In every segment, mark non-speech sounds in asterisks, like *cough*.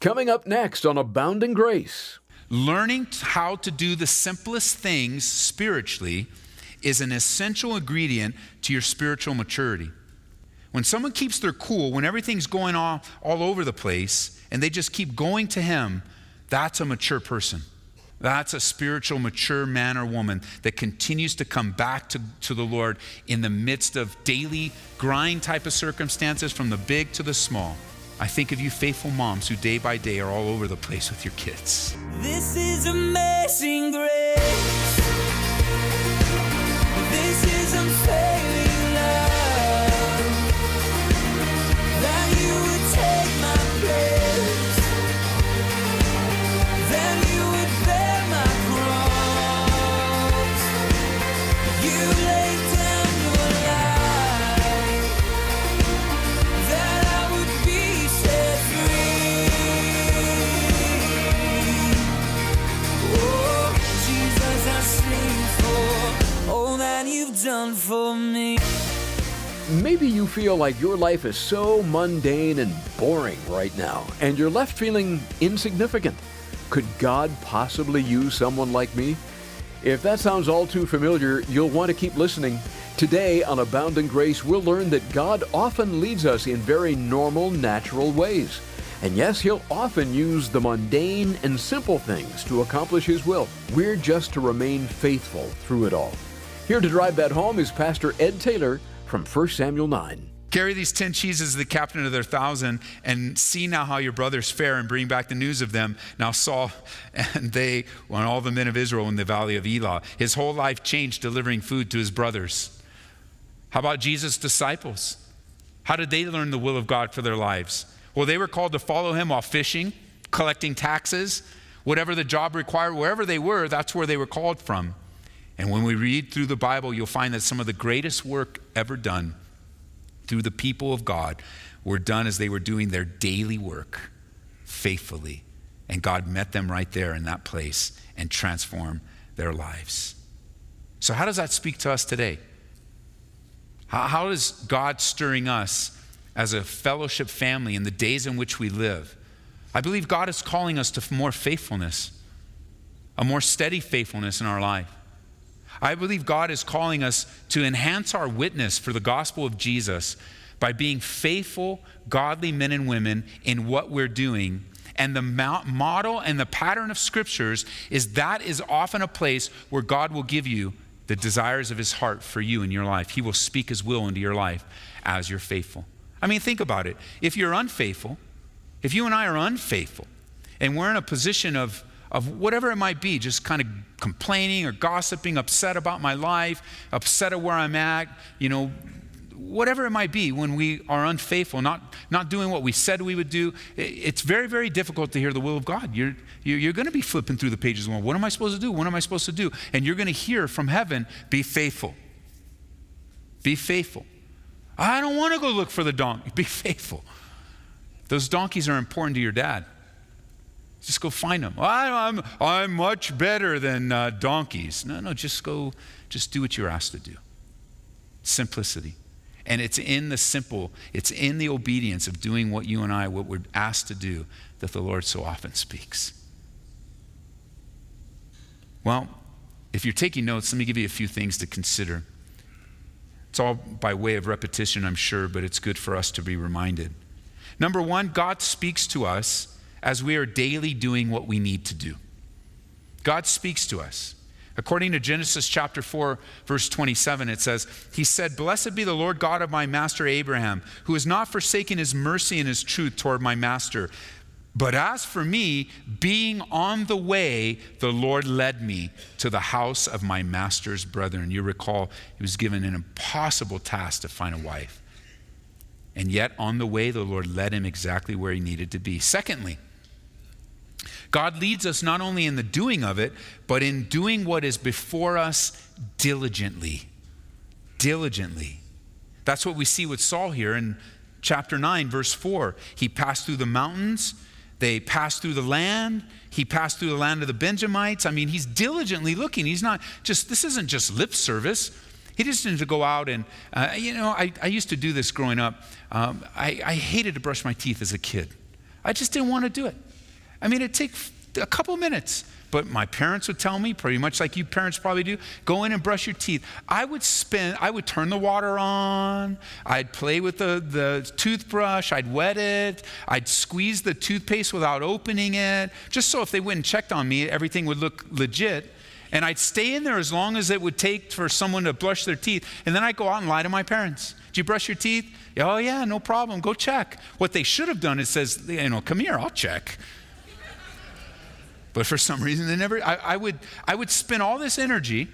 Coming up next on Abounding Grace. Learning how to do the simplest things spiritually is an essential ingredient to your spiritual maturity. When someone keeps their cool, when everything's going on all over the place, and they just keep going to Him, that's a mature person. That's a spiritual, mature man or woman that continues to come back to, to the Lord in the midst of daily grind type of circumstances, from the big to the small. I think of you faithful moms who day by day are all over the place with your kids. This is amazing grace. This is unfailing feel like your life is so mundane and boring right now, and you're left feeling insignificant. Could God possibly use someone like me? If that sounds all too familiar, you'll want to keep listening. Today on Abounding Grace, we'll learn that God often leads us in very normal, natural ways. And yes, He'll often use the mundane and simple things to accomplish His will. We're just to remain faithful through it all. Here to drive that home is Pastor Ed Taylor from 1 Samuel 9. Carry these 10 cheeses to the captain of their thousand and see now how your brothers fare and bring back the news of them. Now, Saul *laughs* and they, and all the men of Israel in the valley of Elah, his whole life changed delivering food to his brothers. How about Jesus' disciples? How did they learn the will of God for their lives? Well, they were called to follow him while fishing, collecting taxes, whatever the job required, wherever they were, that's where they were called from. And when we read through the Bible, you'll find that some of the greatest work ever done through the people of God were done as they were doing their daily work faithfully. And God met them right there in that place and transformed their lives. So, how does that speak to us today? How, how is God stirring us as a fellowship family in the days in which we live? I believe God is calling us to more faithfulness, a more steady faithfulness in our life. I believe God is calling us to enhance our witness for the gospel of Jesus by being faithful, godly men and women in what we're doing. And the model and the pattern of scriptures is that is often a place where God will give you the desires of his heart for you in your life. He will speak his will into your life as you're faithful. I mean, think about it. If you're unfaithful, if you and I are unfaithful, and we're in a position of of whatever it might be, just kind of complaining or gossiping, upset about my life, upset at where I'm at, you know, whatever it might be when we are unfaithful, not, not doing what we said we would do, it's very, very difficult to hear the will of God. You're, you're going to be flipping through the pages going, what am I supposed to do? What am I supposed to do? And you're going to hear from heaven, be faithful. Be faithful. I don't want to go look for the donkey. Be faithful. Those donkeys are important to your dad. Just go find them. I'm, I'm much better than uh, donkeys. No, no, just go, just do what you're asked to do. Simplicity. And it's in the simple, it's in the obedience of doing what you and I, what we're asked to do, that the Lord so often speaks. Well, if you're taking notes, let me give you a few things to consider. It's all by way of repetition, I'm sure, but it's good for us to be reminded. Number one, God speaks to us as we are daily doing what we need to do. God speaks to us. According to Genesis chapter 4, verse 27, it says, He said, Blessed be the Lord God of my master Abraham, who has not forsaken his mercy and his truth toward my master. But as for me, being on the way, the Lord led me to the house of my master's brethren. You recall, he was given an impossible task to find a wife. And yet, on the way, the Lord led him exactly where he needed to be. Secondly, God leads us not only in the doing of it, but in doing what is before us diligently. Diligently. That's what we see with Saul here in chapter 9, verse 4. He passed through the mountains, they passed through the land, he passed through the land of the Benjamites. I mean, he's diligently looking. He's not just, this isn't just lip service. He just needed to go out and, uh, you know, I, I used to do this growing up. Um, I, I hated to brush my teeth as a kid. I just didn't want to do it. I mean, it'd take a couple minutes. But my parents would tell me, pretty much like you parents probably do, go in and brush your teeth. I would spend, I would turn the water on, I'd play with the, the toothbrush, I'd wet it, I'd squeeze the toothpaste without opening it, just so if they went and checked on me, everything would look legit. And I'd stay in there as long as it would take for someone to brush their teeth. And then I'd go out and lie to my parents. Did you brush your teeth? Oh, yeah, no problem. Go check. What they should have done is says, you know, come here, I'll check. But for some reason, they never, I, I, would, I would spend all this energy,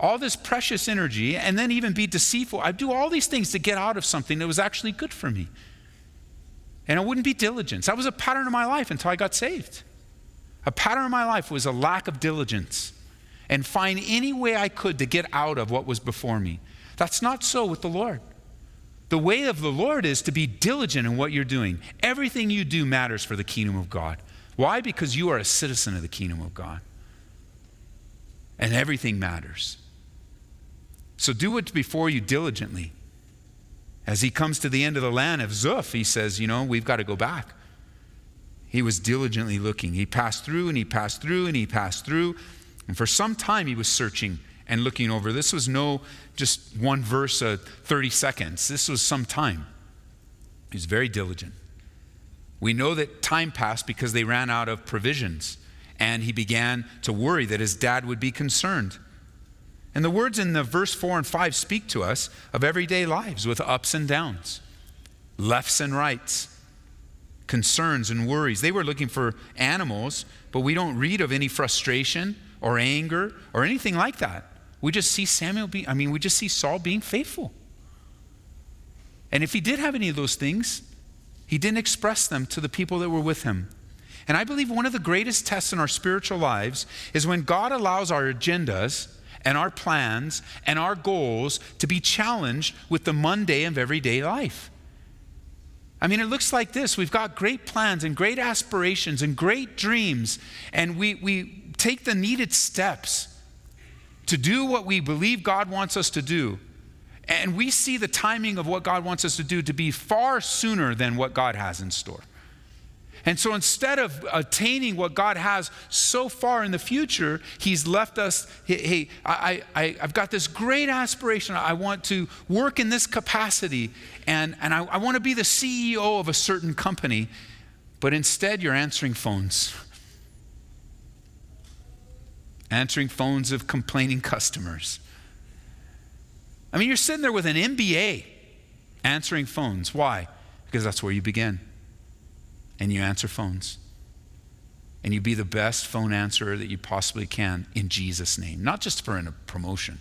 all this precious energy, and then even be deceitful. I'd do all these things to get out of something that was actually good for me. And it wouldn't be diligence. That was a pattern of my life until I got saved. A pattern of my life was a lack of diligence and find any way I could to get out of what was before me. That's not so with the Lord. The way of the Lord is to be diligent in what you're doing. Everything you do matters for the kingdom of God. Why? Because you are a citizen of the kingdom of God. And everything matters. So do what's before you diligently. As he comes to the end of the land of Zuph, he says, You know, we've got to go back. He was diligently looking. He passed through and he passed through and he passed through. And for some time he was searching and looking over. This was no just one verse, uh, 30 seconds. This was some time. He was very diligent. We know that time passed because they ran out of provisions, and he began to worry that his dad would be concerned. And the words in the verse 4 and 5 speak to us of everyday lives with ups and downs, lefts and rights, concerns and worries. They were looking for animals, but we don't read of any frustration or anger or anything like that. We just see Samuel being, I mean, we just see Saul being faithful. And if he did have any of those things, he didn't express them to the people that were with him. And I believe one of the greatest tests in our spiritual lives is when God allows our agendas and our plans and our goals to be challenged with the mundane of everyday life. I mean, it looks like this. We've got great plans and great aspirations and great dreams, and we, we take the needed steps to do what we believe God wants us to do. And we see the timing of what God wants us to do to be far sooner than what God has in store. And so instead of attaining what God has so far in the future, He's left us, hey, I, I, I've got this great aspiration. I want to work in this capacity, and, and I, I want to be the CEO of a certain company. But instead, you're answering phones. Answering phones of complaining customers I mean, you're sitting there with an MBA answering phones. Why? Because that's where you begin. And you answer phones. And you be the best phone answerer that you possibly can in Jesus' name, not just for a promotion.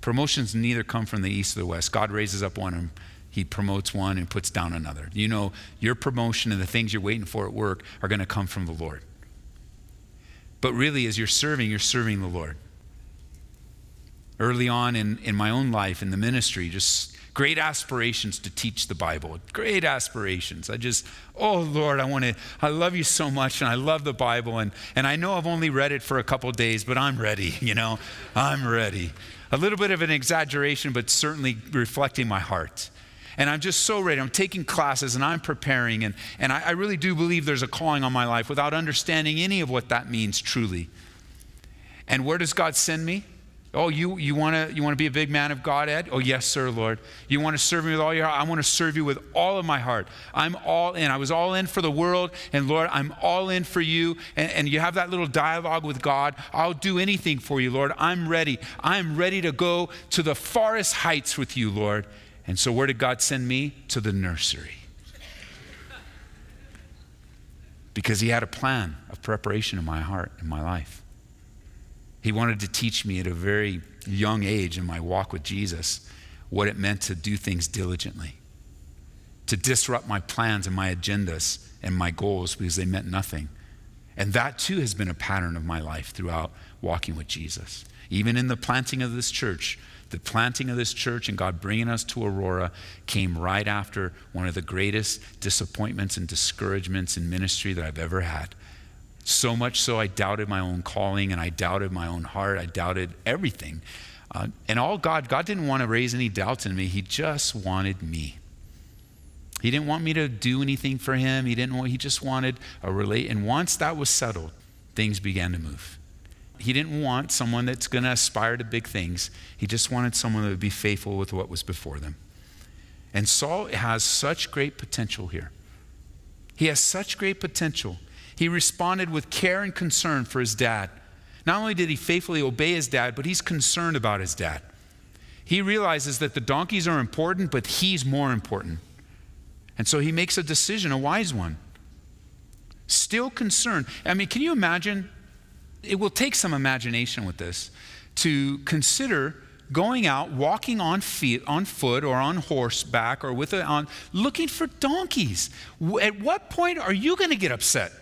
Promotions neither come from the east or the west. God raises up one and he promotes one and puts down another. You know, your promotion and the things you're waiting for at work are going to come from the Lord. But really, as you're serving, you're serving the Lord early on in, in my own life in the ministry, just great aspirations to teach the Bible. Great aspirations. I just, oh Lord, I want to, I love you so much and I love the Bible. And, and I know I've only read it for a couple days, but I'm ready, *laughs* you know, I'm ready. A little bit of an exaggeration, but certainly reflecting my heart. And I'm just so ready. I'm taking classes and I'm preparing. And, and I, I really do believe there's a calling on my life without understanding any of what that means truly. And where does God send me? Oh, you, you want to you wanna be a big man of God, Ed? Oh, yes, sir, Lord. You want to serve me with all your heart? I want to serve you with all of my heart. I'm all in. I was all in for the world, and Lord, I'm all in for you. And, and you have that little dialogue with God. I'll do anything for you, Lord. I'm ready. I'm ready to go to the farthest heights with you, Lord. And so, where did God send me? To the nursery. Because He had a plan of preparation in my heart, in my life. He wanted to teach me at a very young age in my walk with Jesus what it meant to do things diligently, to disrupt my plans and my agendas and my goals because they meant nothing. And that too has been a pattern of my life throughout walking with Jesus. Even in the planting of this church, the planting of this church and God bringing us to Aurora came right after one of the greatest disappointments and discouragements in ministry that I've ever had. So much so, I doubted my own calling and I doubted my own heart. I doubted everything. Uh, and all God, God didn't want to raise any doubts in me. He just wanted me. He didn't want me to do anything for him. He didn't want, he just wanted a relate. And once that was settled, things began to move. He didn't want someone that's going to aspire to big things. He just wanted someone that would be faithful with what was before them. And Saul has such great potential here. He has such great potential. He responded with care and concern for his dad. Not only did he faithfully obey his dad, but he's concerned about his dad. He realizes that the donkeys are important, but he's more important. And so he makes a decision, a wise one. Still concerned. I mean, can you imagine? It will take some imagination with this to consider going out, walking on feet, on foot, or on horseback, or with a, on looking for donkeys. At what point are you going to get upset?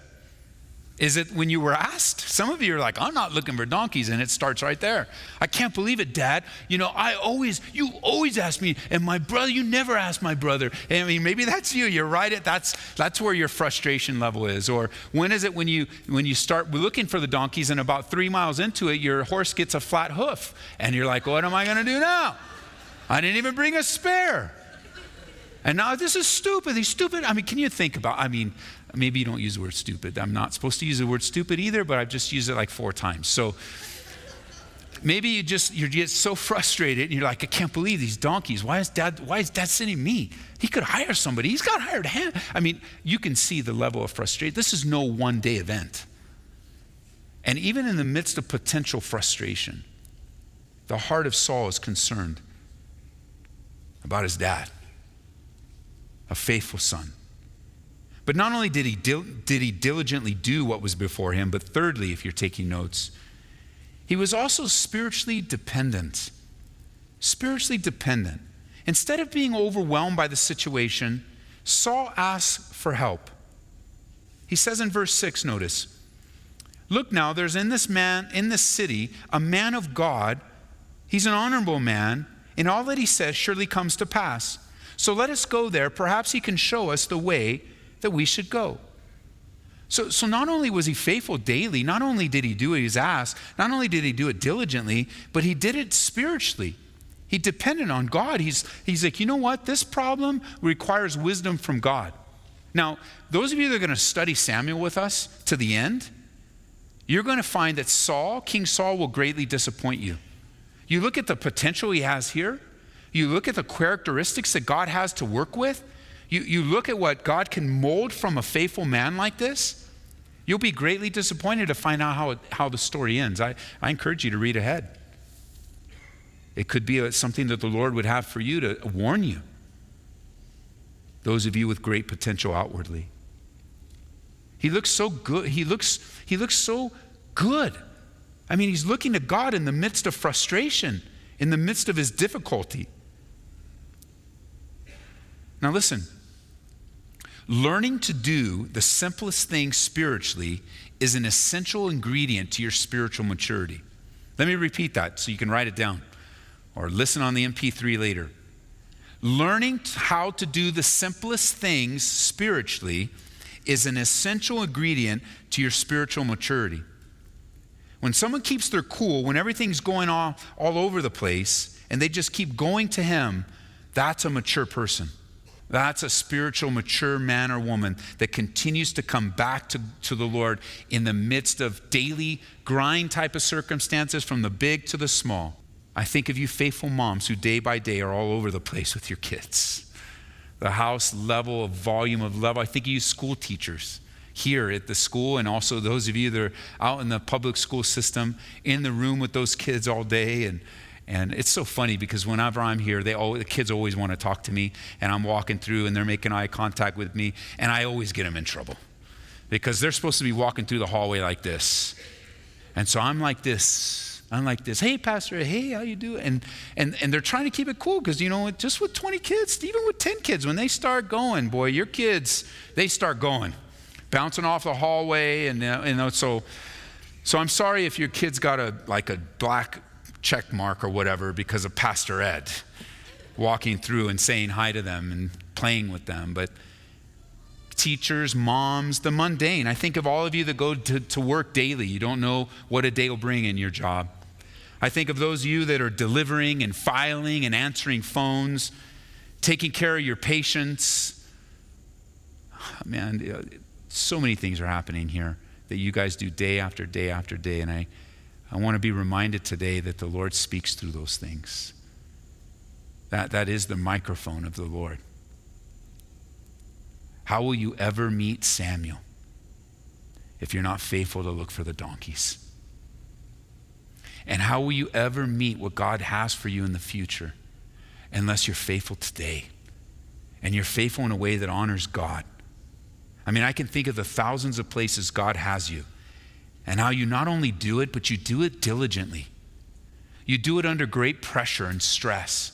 Is it when you were asked? Some of you are like, I'm not looking for donkeys, and it starts right there. I can't believe it, Dad. You know, I always, you always ask me, and my brother, you never ask my brother. And I mean, maybe that's you. You're right. At that's that's where your frustration level is. Or when is it when you when you start looking for the donkeys, and about three miles into it, your horse gets a flat hoof, and you're like, what am I going to do now? I didn't even bring a spare. And now this is stupid. He's stupid. I mean, can you think about? I mean, maybe you don't use the word stupid. I'm not supposed to use the word stupid either, but I've just used it like four times. So maybe you just you get so frustrated and you're like, I can't believe these donkeys. Why is dad why is dad sending me? He could hire somebody. He's got hired hand. I mean, you can see the level of frustration. This is no one day event. And even in the midst of potential frustration, the heart of Saul is concerned about his dad, a faithful son. But not only did he, dil- did he diligently do what was before him, but thirdly, if you're taking notes, he was also spiritually dependent. Spiritually dependent. Instead of being overwhelmed by the situation, Saul asks for help. He says in verse 6, notice, Look now, there's in this man, in this city, a man of God. He's an honorable man, and all that he says surely comes to pass. So let us go there. Perhaps he can show us the way that we should go. So, so not only was he faithful daily, not only did he do what he was asked, not only did he do it diligently, but he did it spiritually. He depended on God. He's, he's like, you know what? This problem requires wisdom from God. Now, those of you that are going to study Samuel with us to the end, you're going to find that Saul, King Saul, will greatly disappoint you. You look at the potential he has here, you look at the characteristics that God has to work with, you, you look at what God can mold from a faithful man like this, you'll be greatly disappointed to find out how, how the story ends. I, I encourage you to read ahead. It could be something that the Lord would have for you to warn you. Those of you with great potential outwardly. He looks so good. He looks, he looks so good. I mean, he's looking to God in the midst of frustration, in the midst of his difficulty. Now, listen, Learning to do the simplest thing spiritually is an essential ingredient to your spiritual maturity. Let me repeat that so you can write it down or listen on the MP3 later. Learning how to do the simplest things spiritually is an essential ingredient to your spiritual maturity. When someone keeps their cool, when everything's going on all over the place, and they just keep going to Him, that's a mature person. That's a spiritual, mature man or woman that continues to come back to, to the Lord in the midst of daily grind type of circumstances, from the big to the small. I think of you faithful moms who day by day are all over the place with your kids. The house level of volume of love. I think of you school teachers here at the school, and also those of you that are out in the public school system in the room with those kids all day and and it's so funny because whenever I'm here, they all, the kids always want to talk to me, and I'm walking through and they're making eye contact with me, and I always get them in trouble because they're supposed to be walking through the hallway like this. And so I'm like this. I'm like this. Hey, pastor. Hey, how you doing? And and and they're trying to keep it cool because you know, just with 20 kids, even with 10 kids, when they start going, boy, your kids, they start going, bouncing off the hallway, and you know, so. So I'm sorry if your kids got a like a black check mark or whatever because of Pastor Ed walking through and saying hi to them and playing with them. But teachers, moms, the mundane. I think of all of you that go to, to work daily. You don't know what a day will bring in your job. I think of those of you that are delivering and filing and answering phones, taking care of your patients, man, so many things are happening here that you guys do day after day after day. And I, I want to be reminded today that the Lord speaks through those things. That, that is the microphone of the Lord. How will you ever meet Samuel if you're not faithful to look for the donkeys? And how will you ever meet what God has for you in the future unless you're faithful today and you're faithful in a way that honors God? I mean, I can think of the thousands of places God has you and how you not only do it, but you do it diligently. You do it under great pressure and stress.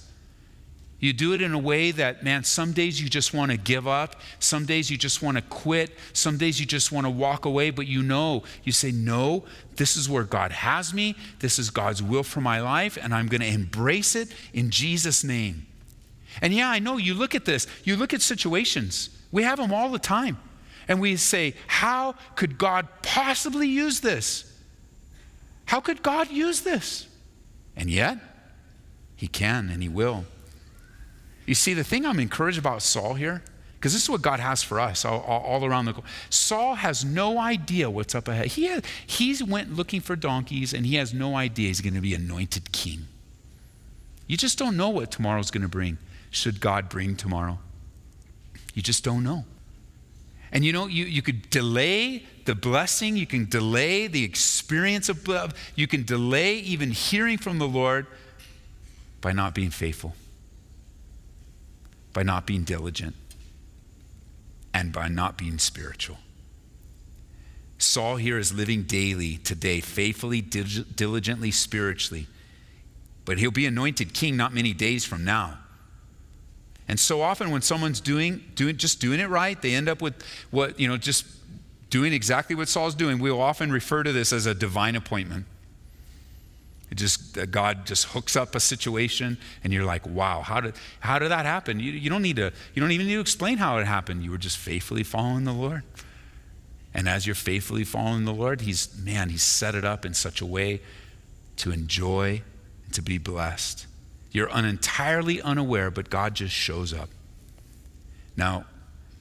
You do it in a way that, man, some days you just want to give up. Some days you just want to quit. Some days you just want to walk away, but you know, you say, no, this is where God has me. This is God's will for my life, and I'm going to embrace it in Jesus' name. And yeah, I know you look at this, you look at situations, we have them all the time. And we say, how could God possibly use this? How could God use this? And yet, He can and He will. You see, the thing I'm encouraged about Saul here, because this is what God has for us all, all, all around the Saul has no idea what's up ahead. He has, he's went looking for donkeys, and he has no idea he's going to be anointed king. You just don't know what tomorrow's going to bring. Should God bring tomorrow? You just don't know. And you know, you, you could delay the blessing, you can delay the experience of love, you can delay even hearing from the Lord by not being faithful by not being diligent and by not being spiritual. Saul here is living daily today, faithfully, diligently, spiritually. But he'll be anointed king not many days from now. And so often when someone's doing, doing just doing it right, they end up with what, you know, just doing exactly what Saul's doing. We'll often refer to this as a divine appointment. It just uh, God just hooks up a situation, and you're like, "Wow, how did how did that happen?" You, you don't need to you don't even need to explain how it happened. You were just faithfully following the Lord, and as you're faithfully following the Lord, He's man, He's set it up in such a way to enjoy and to be blessed. You're un- entirely unaware, but God just shows up. Now,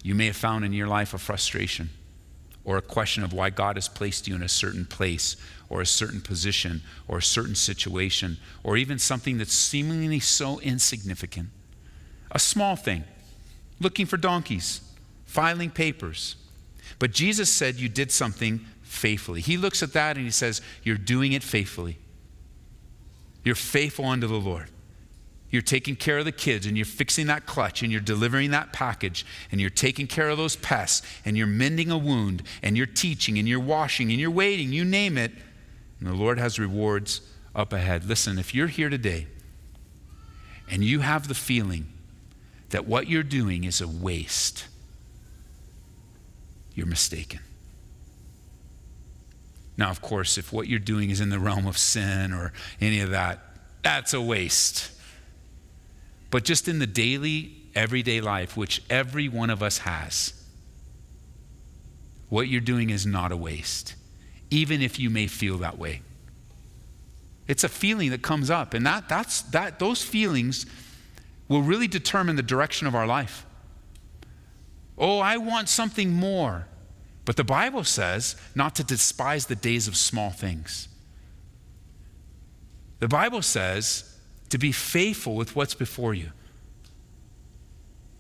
you may have found in your life a frustration or a question of why God has placed you in a certain place or a certain position or a certain situation or even something that's seemingly so insignificant. A small thing, looking for donkeys, filing papers. But Jesus said you did something faithfully. He looks at that and he says, You're doing it faithfully. You're faithful unto the Lord. You're taking care of the kids and you're fixing that clutch and you're delivering that package and you're taking care of those pests and you're mending a wound and you're teaching and you're washing and you're waiting, you name it. And the Lord has rewards up ahead. Listen, if you're here today and you have the feeling that what you're doing is a waste, you're mistaken. Now, of course, if what you're doing is in the realm of sin or any of that, that's a waste but just in the daily, everyday life, which every one of us has, what you're doing is not a waste, even if you may feel that way. It's a feeling that comes up, and that, that's, that, those feelings will really determine the direction of our life. Oh, I want something more. But the Bible says not to despise the days of small things. The Bible says to be faithful with what's before you.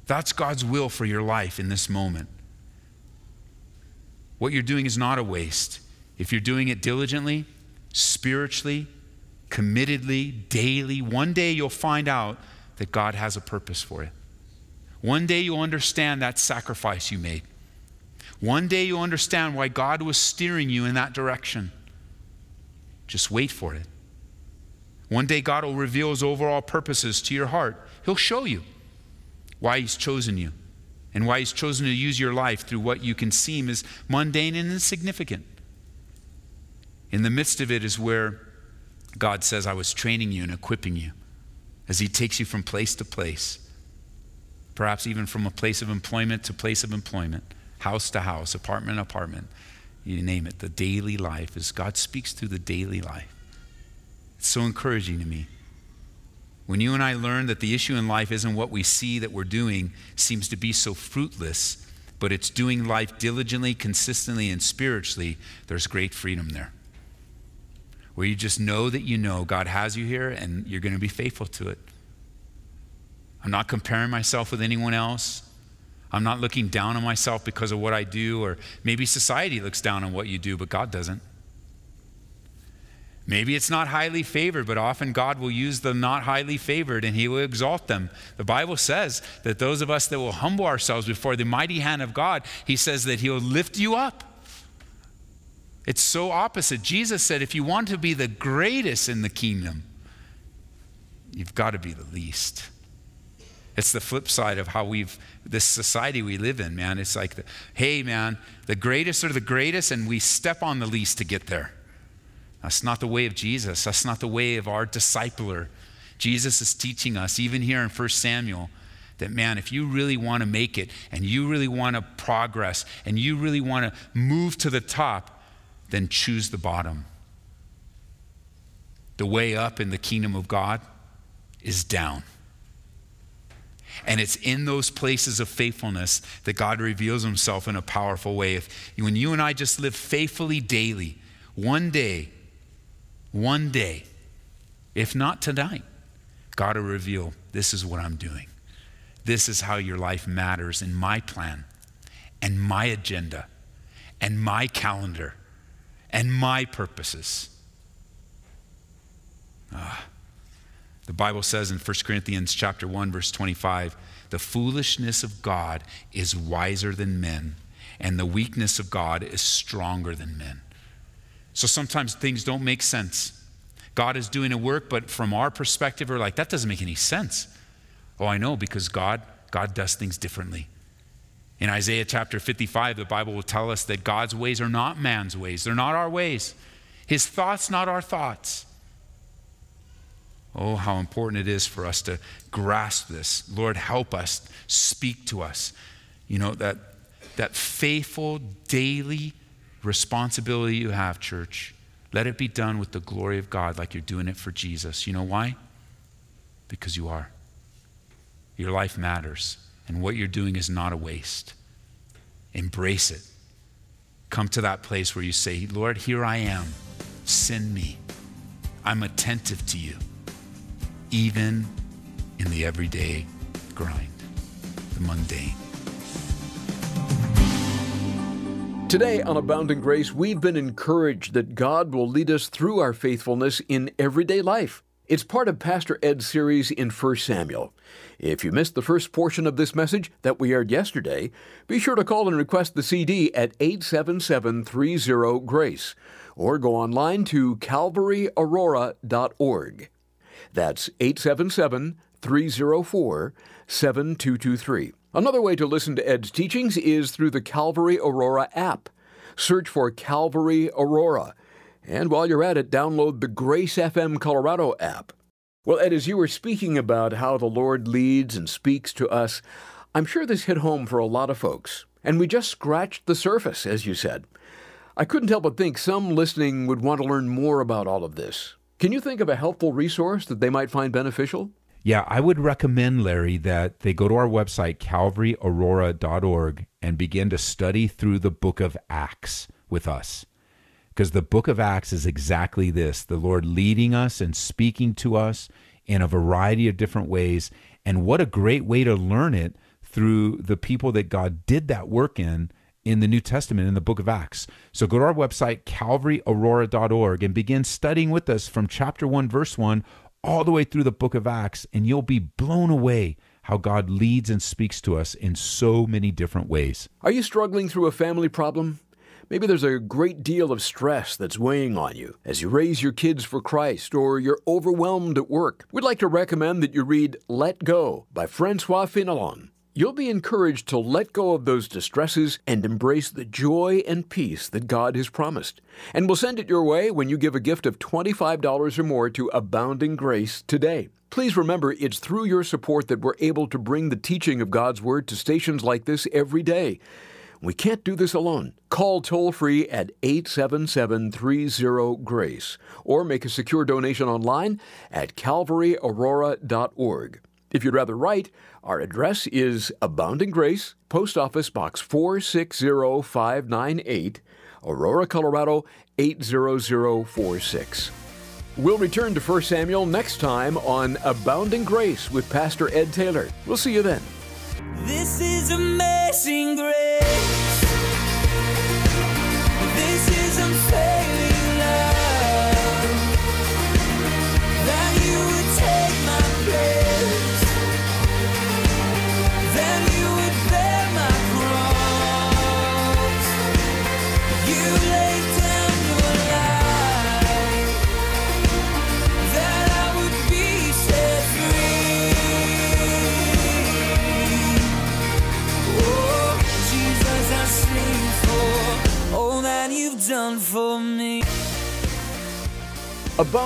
That's God's will for your life in this moment. What you're doing is not a waste. If you're doing it diligently, spiritually, committedly, daily, one day you'll find out that God has a purpose for it. One day you'll understand that sacrifice you made. One day you'll understand why God was steering you in that direction. Just wait for it. One day, God will reveal his overall purposes to your heart. He'll show you why he's chosen you and why he's chosen to use your life through what you can seem as mundane and insignificant. In the midst of it is where God says, I was training you and equipping you as he takes you from place to place, perhaps even from a place of employment to place of employment, house to house, apartment to apartment, you name it. The daily life as God speaks through the daily life. It's so encouraging to me. When you and I learn that the issue in life isn't what we see that we're doing seems to be so fruitless, but it's doing life diligently, consistently, and spiritually, there's great freedom there. Where you just know that you know God has you here and you're going to be faithful to it. I'm not comparing myself with anyone else. I'm not looking down on myself because of what I do, or maybe society looks down on what you do, but God doesn't. Maybe it's not highly favored, but often God will use the not highly favored and He will exalt them. The Bible says that those of us that will humble ourselves before the mighty hand of God, He says that He'll lift you up. It's so opposite. Jesus said, if you want to be the greatest in the kingdom, you've got to be the least. It's the flip side of how we've, this society we live in, man. It's like, the, hey, man, the greatest are the greatest, and we step on the least to get there. That's not the way of Jesus. That's not the way of our discipler. Jesus is teaching us, even here in 1 Samuel, that man, if you really want to make it and you really want to progress and you really want to move to the top, then choose the bottom. The way up in the kingdom of God is down. And it's in those places of faithfulness that God reveals himself in a powerful way. If, when you and I just live faithfully daily, one day one day, if not tonight, God will reveal this is what I'm doing. This is how your life matters in my plan and my agenda and my calendar and my purposes. Ah. The Bible says in 1 Corinthians chapter 1 verse 25, the foolishness of God is wiser than men, and the weakness of God is stronger than men. So sometimes things don't make sense. God is doing a work, but from our perspective, we're like, that doesn't make any sense. Oh, I know, because God, God does things differently. In Isaiah chapter 55, the Bible will tell us that God's ways are not man's ways. They're not our ways. His thoughts, not our thoughts. Oh, how important it is for us to grasp this. Lord, help us, speak to us. You know, that, that faithful daily responsibility you have, church. Let it be done with the glory of God like you're doing it for Jesus. You know why? Because you are. Your life matters, and what you're doing is not a waste. Embrace it. Come to that place where you say, Lord, here I am. Send me. I'm attentive to you, even in the everyday grind, the mundane. Today on Abounding Grace, we've been encouraged that God will lead us through our faithfulness in everyday life. It's part of Pastor Ed's series in 1 Samuel. If you missed the first portion of this message that we aired yesterday, be sure to call and request the CD at 877 Grace or go online to calvaryaurora.org. That's 877 304 7223. Another way to listen to Ed's teachings is through the Calvary Aurora app. Search for Calvary Aurora. And while you're at it, download the Grace FM Colorado app. Well, Ed, as you were speaking about how the Lord leads and speaks to us, I'm sure this hit home for a lot of folks. And we just scratched the surface, as you said. I couldn't help but think some listening would want to learn more about all of this. Can you think of a helpful resource that they might find beneficial? Yeah, I would recommend, Larry, that they go to our website, calvaryaurora.org, and begin to study through the book of Acts with us. Because the book of Acts is exactly this the Lord leading us and speaking to us in a variety of different ways. And what a great way to learn it through the people that God did that work in in the New Testament in the book of Acts. So go to our website, calvaryaurora.org, and begin studying with us from chapter 1, verse 1, all the way through the book of Acts, and you'll be blown away how God leads and speaks to us in so many different ways. Are you struggling through a family problem? Maybe there's a great deal of stress that's weighing on you as you raise your kids for Christ, or you're overwhelmed at work. We'd like to recommend that you read Let Go by Francois Fenelon. You'll be encouraged to let go of those distresses and embrace the joy and peace that God has promised. And we'll send it your way when you give a gift of $25 or more to Abounding Grace today. Please remember, it's through your support that we're able to bring the teaching of God's Word to stations like this every day. We can't do this alone. Call toll free at 877 30 GRACE or make a secure donation online at calvaryaurora.org. If you'd rather write, our address is Abounding Grace, Post Office Box 460598, Aurora, Colorado 80046. We'll return to 1 Samuel next time on Abounding Grace with Pastor Ed Taylor. We'll see you then. This is amazing grace.